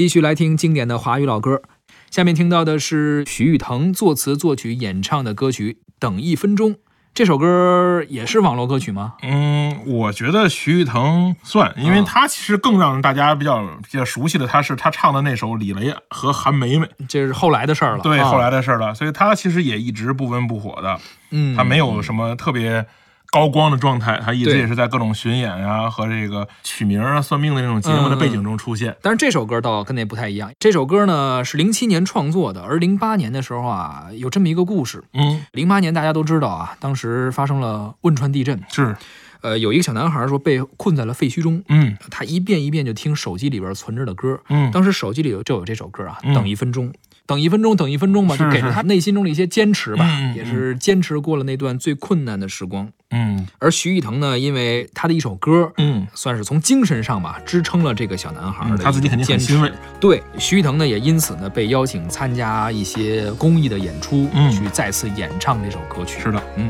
继续来听经典的华语老歌。下面听到的是徐誉滕作词作曲演唱的歌曲《等一分钟》。这首歌也是网络歌曲吗？嗯，我觉得徐誉滕算，因为他其实更让大家比较比较熟悉的，他是他唱的那首《李雷和韩梅梅》，这是后来的事儿了。对，啊后来的事儿了。所以他其实也一直不温不火的，嗯，他没有什么特别高光的状态，他一直也是在各种巡演啊和这个取名啊、算命的这种节目的背景中出现。但是这首歌倒跟那不太一样。这首歌呢是零七年创作的，而零八年的时候啊，有这么一个故事。嗯，零八年大家都知道啊，当时发生了汶川地震，是，呃，有一个小男孩说被困在了废墟中，嗯他一遍一遍就听手机里边存着的歌，嗯，当时手机里就有这首歌啊，嗯等一分钟。等一分钟，等一分钟吧，就给了他内心中的一些坚持吧，也是坚持过了那段最困难的时光。嗯而徐誉滕呢，因为他的一首歌，嗯，算是从精神上吧支撑了这个小男孩的、嗯他自己肯定很欣慰。对，徐誉滕呢也因此呢被邀请参加一些公益的演出，嗯去再次演唱这首歌曲。是的，嗯，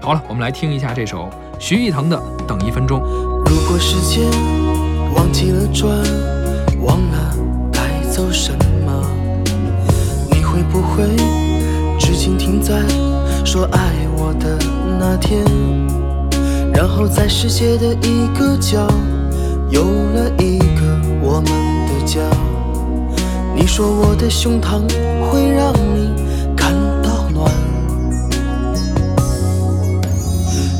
好了，我们来听一下这首徐誉滕的《等一分钟》。如果时间忘记了转，忘了带走什么，那天？然后在世界的一个角，有了一个我们的家。你说我的胸膛会让你感到暖。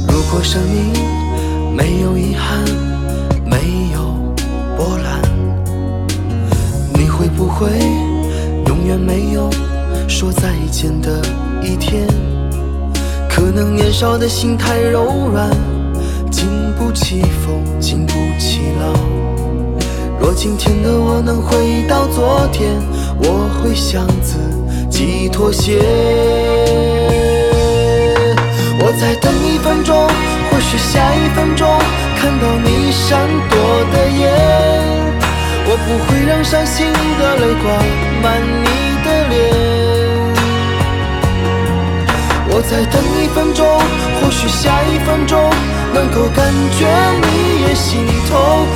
如果生命没有遗憾，没有波澜，你会不会永远没有说再见的一天？可能年少的心太柔软，经不起风，经不起浪。若今天的我能回到昨天，我会向自己妥协。我再等一分钟，或许下一分钟看到你闪躲的眼，我不会让伤心的泪挂满你我再等一分钟，或许下一分钟能够感觉你也心痛，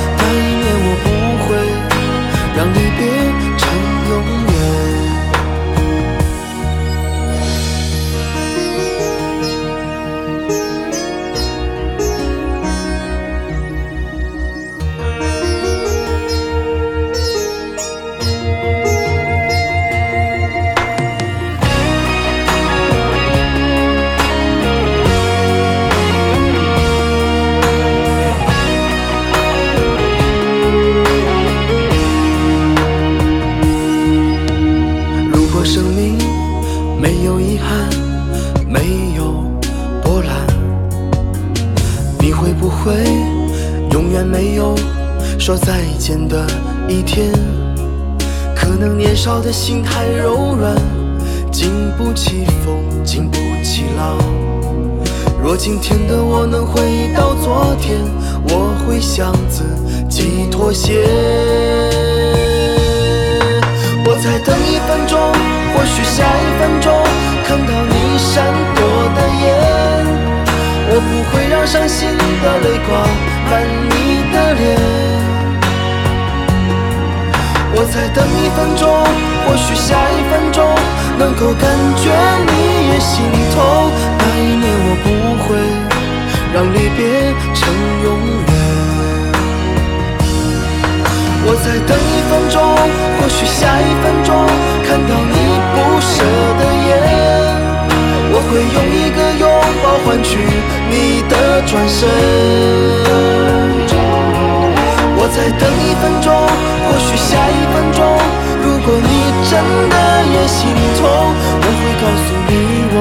会永远没有说再见的一天？可能年少的心太柔软，经不起风，经不起浪。若今天的我能回到昨天，我会向自己妥协。我再等一分钟，或许下一分钟看到你闪躲的眼，我不会让伤心的泪挂满你的脸。我再等一分钟，或许下一分钟能够感觉你也心痛，那一年我不会让离别成永远。我再等一分钟，或许下一分钟看到你不舍的眼，我会用一换取你的转身。我再等一分钟，或许下一分钟，如果你真的也心痛，我会告诉你我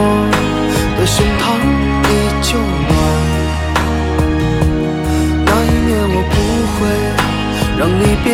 的胸膛依旧暖。那一年我不会让离别